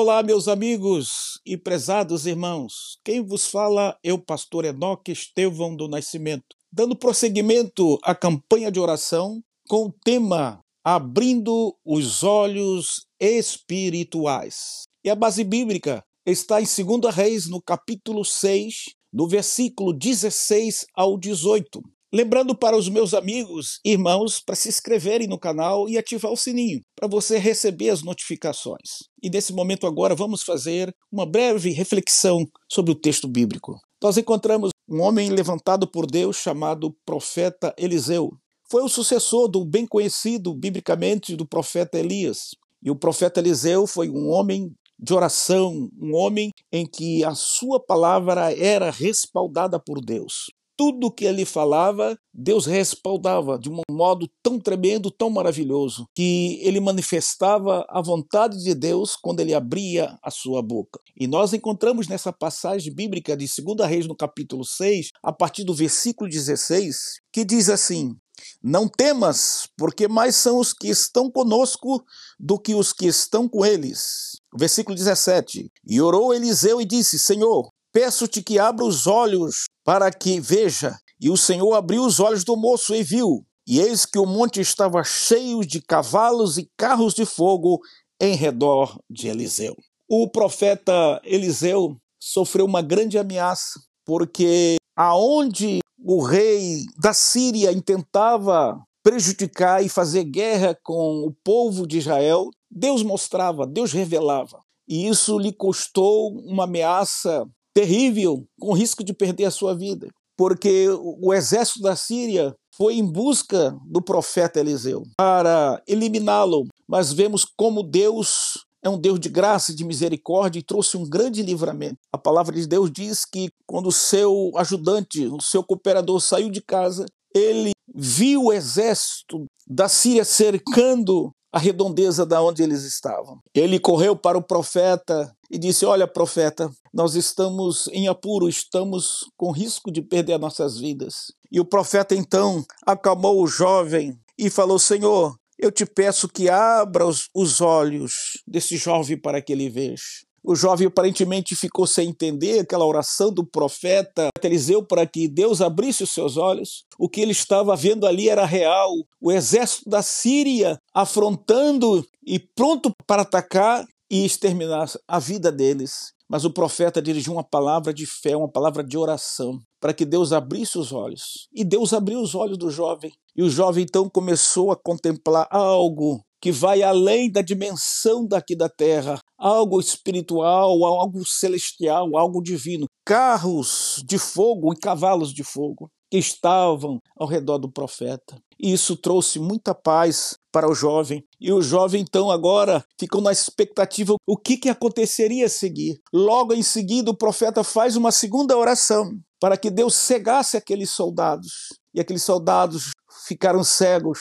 Olá, meus amigos e prezados irmãos. Quem vos fala é o pastor Enoque Estevão do Nascimento, dando prosseguimento à campanha de oração com o tema Abrindo os Olhos Espirituais. E a base bíblica está em 2 Reis, no capítulo 6, no versículo 16 ao 18. Lembrando para os meus amigos e irmãos para se inscreverem no canal e ativar o sininho para você receber as notificações. E nesse momento agora vamos fazer uma breve reflexão sobre o texto bíblico. Nós encontramos um homem levantado por Deus chamado profeta Eliseu. Foi o sucessor do bem conhecido biblicamente do profeta Elias. E o profeta Eliseu foi um homem de oração, um homem em que a sua palavra era respaldada por Deus tudo que ele falava, Deus respaldava de um modo tão tremendo, tão maravilhoso, que ele manifestava a vontade de Deus quando ele abria a sua boca. E nós encontramos nessa passagem bíblica de 2 Reis, no capítulo 6, a partir do versículo 16, que diz assim: Não temas, porque mais são os que estão conosco do que os que estão com eles. Versículo 17: E orou Eliseu e disse: Senhor, Peço-te que abra os olhos para que veja. E o Senhor abriu os olhos do moço e viu. E eis que o monte estava cheio de cavalos e carros de fogo em redor de Eliseu. O profeta Eliseu sofreu uma grande ameaça, porque aonde o rei da Síria intentava prejudicar e fazer guerra com o povo de Israel, Deus mostrava, Deus revelava. E isso lhe custou uma ameaça terrível, com risco de perder a sua vida, porque o exército da Síria foi em busca do profeta Eliseu para eliminá-lo. Mas vemos como Deus é um Deus de graça e de misericórdia e trouxe um grande livramento. A palavra de Deus diz que quando o seu ajudante, o seu cooperador saiu de casa, ele viu o exército da Síria cercando a redondeza da onde eles estavam. Ele correu para o profeta e disse: Olha, profeta, nós estamos em apuro, estamos com risco de perder nossas vidas. E o profeta então acalmou o jovem e falou: Senhor, eu te peço que abra os, os olhos desse jovem para que ele veja. O jovem aparentemente ficou sem entender aquela oração do profeta Eliseu para que Deus abrisse os seus olhos. O que ele estava vendo ali era real. O exército da Síria afrontando e pronto para atacar e exterminar a vida deles. Mas o profeta dirigiu uma palavra de fé, uma palavra de oração, para que Deus abrisse os olhos. E Deus abriu os olhos do jovem. E o jovem então começou a contemplar algo que vai além da dimensão daqui da terra, algo espiritual, algo celestial, algo divino. Carros de fogo e cavalos de fogo que estavam ao redor do profeta. E isso trouxe muita paz para o jovem. E o jovem, então, agora ficou na expectativa o que, que aconteceria a seguir. Logo em seguida, o profeta faz uma segunda oração para que Deus cegasse aqueles soldados. E aqueles soldados ficaram cegos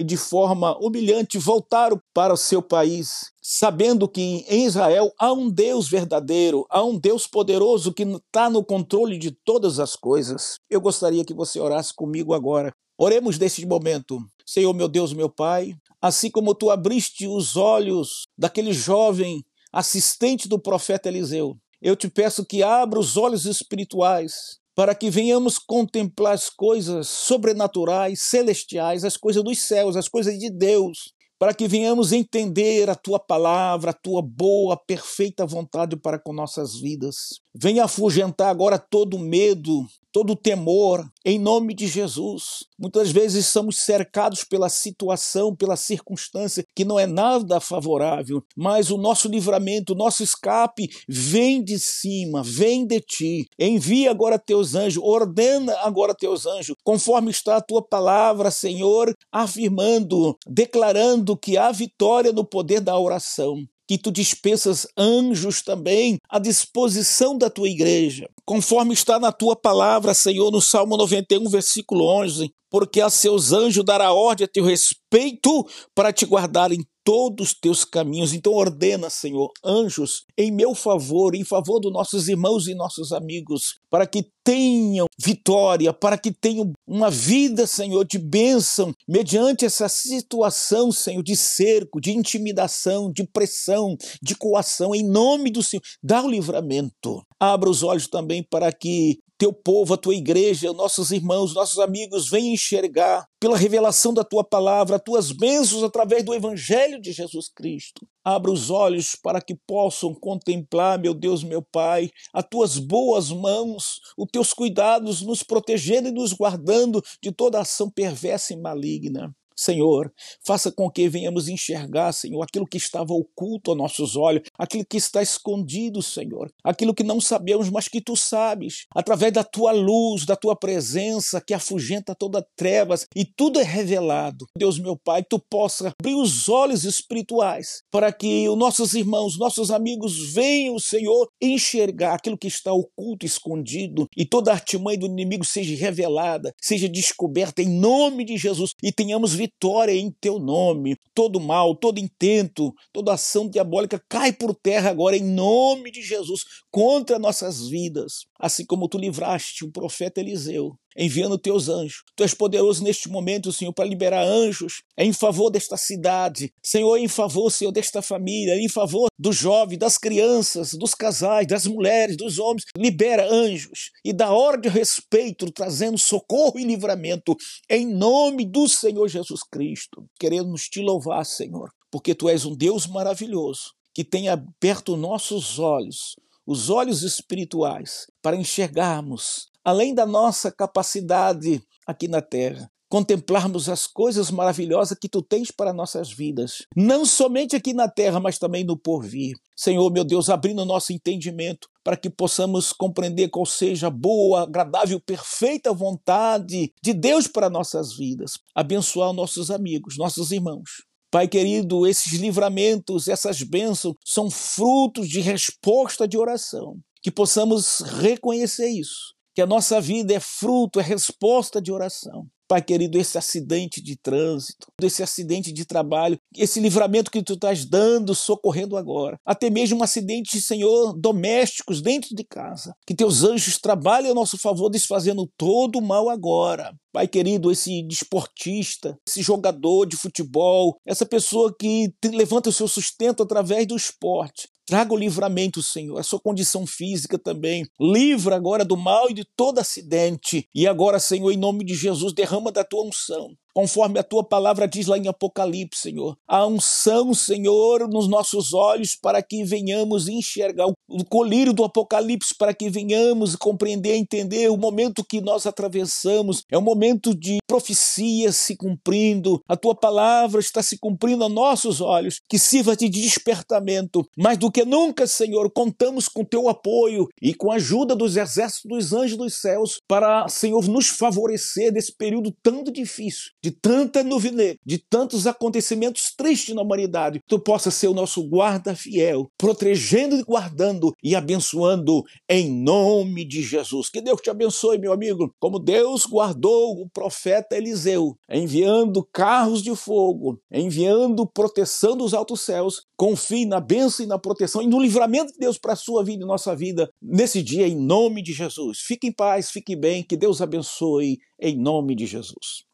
e de forma humilhante voltaram para o seu país, sabendo que em Israel há um Deus verdadeiro, há um Deus poderoso que está no controle de todas as coisas. Eu gostaria que você orasse comigo agora. Oremos neste momento. Senhor, meu Deus, meu Pai, assim como tu abriste os olhos daquele jovem assistente do profeta Eliseu, eu te peço que abra os olhos espirituais para que venhamos contemplar as coisas sobrenaturais, celestiais, as coisas dos céus, as coisas de Deus, para que venhamos entender a tua palavra, a tua boa, perfeita vontade para com nossas vidas. Venha afugentar agora todo medo, todo temor, em nome de Jesus. Muitas vezes somos cercados pela situação, pela circunstância que não é nada favorável, mas o nosso livramento, o nosso escape vem de cima, vem de ti. Envia agora teus anjos, ordena agora teus anjos, conforme está a tua palavra, Senhor, afirmando, declarando que há vitória no poder da oração que tu dispensas anjos também à disposição da tua igreja, conforme está na tua palavra, Senhor, no Salmo 91, versículo 11, porque a seus anjos dará ordem a teu respeito para te guardar em todos os teus caminhos. Então ordena, Senhor, anjos em meu favor, em favor dos nossos irmãos e nossos amigos, para que tenham vitória, para que tenham uma vida, Senhor, de bênção, mediante essa situação, Senhor, de cerco, de intimidação, de pressão, de coação, em nome do Senhor. Dá o livramento. Abra os olhos também para que teu povo, a tua igreja, nossos irmãos, nossos amigos venham enxergar pela revelação da tua palavra, as tuas bênçãos através do evangelho de Jesus Cristo. Abra os olhos para que possam contemplar, meu Deus, meu Pai, as tuas boas mãos, os teus cuidados nos protegendo e nos guardando de toda ação perversa e maligna. Senhor, faça com que venhamos enxergar, Senhor, aquilo que estava oculto a nossos olhos, aquilo que está escondido, Senhor, aquilo que não sabemos, mas que tu sabes, através da tua luz, da tua presença que afugenta toda trevas e tudo é revelado. Deus, meu Pai, tu possa abrir os olhos espirituais para que os nossos irmãos, nossos amigos venham, Senhor, enxergar aquilo que está oculto, escondido e toda a artimanha do inimigo seja revelada, seja descoberta em nome de Jesus e tenhamos vitória em teu nome. Todo mal, todo intento, toda ação diabólica cai por terra agora em nome de Jesus contra nossas vidas. Assim como tu livraste o profeta Eliseu enviando teus anjos. Tu és poderoso neste momento, Senhor, para liberar anjos em favor desta cidade, Senhor, em favor, Senhor, desta família, em favor dos jovens, das crianças, dos casais, das mulheres, dos homens. Libera anjos e dá ordem de respeito, trazendo socorro e livramento em nome do Senhor Jesus Cristo. Queremos te louvar, Senhor, porque tu és um Deus maravilhoso que tem aberto nossos olhos, os olhos espirituais, para enxergarmos além da nossa capacidade aqui na terra, contemplarmos as coisas maravilhosas que tu tens para nossas vidas, não somente aqui na terra, mas também no porvir. Senhor, meu Deus, abrindo nosso entendimento para que possamos compreender qual seja a boa, agradável, perfeita vontade de Deus para nossas vidas. Abençoar nossos amigos, nossos irmãos. Pai querido, esses livramentos, essas bênçãos são frutos de resposta de oração. Que possamos reconhecer isso que a nossa vida é fruto, é resposta de oração. Pai querido, esse acidente de trânsito, esse acidente de trabalho, esse livramento que tu estás dando, socorrendo agora. Até mesmo um acidente, Senhor, domésticos dentro de casa. Que teus anjos trabalhem a nosso favor, desfazendo todo o mal agora. Pai querido, esse desportista, esse jogador de futebol, essa pessoa que levanta o seu sustento através do esporte. Traga o livramento, Senhor, a sua condição física também. Livra agora do mal e de todo acidente. E agora, Senhor, em nome de Jesus, derrama da tua unção conforme a tua palavra diz lá em Apocalipse, Senhor. A unção, Senhor, nos nossos olhos para que venhamos enxergar o colírio do Apocalipse, para que venhamos compreender, entender o momento que nós atravessamos. É um momento de profecia se cumprindo. A tua palavra está se cumprindo a nossos olhos, que sirva de despertamento. Mais do que nunca, Senhor, contamos com teu apoio e com a ajuda dos exércitos dos anjos dos céus para, Senhor, nos favorecer nesse período tão difícil de tanta nuvem de tantos acontecimentos tristes na humanidade, tu possa ser o nosso guarda fiel, protegendo e guardando e abençoando em nome de Jesus. Que Deus te abençoe, meu amigo, como Deus guardou o profeta Eliseu, enviando carros de fogo, enviando proteção dos altos céus. Confie na bênção e na proteção e no livramento de Deus para a sua vida e nossa vida nesse dia, em nome de Jesus. Fique em paz, fique bem, que Deus abençoe em nome de Jesus.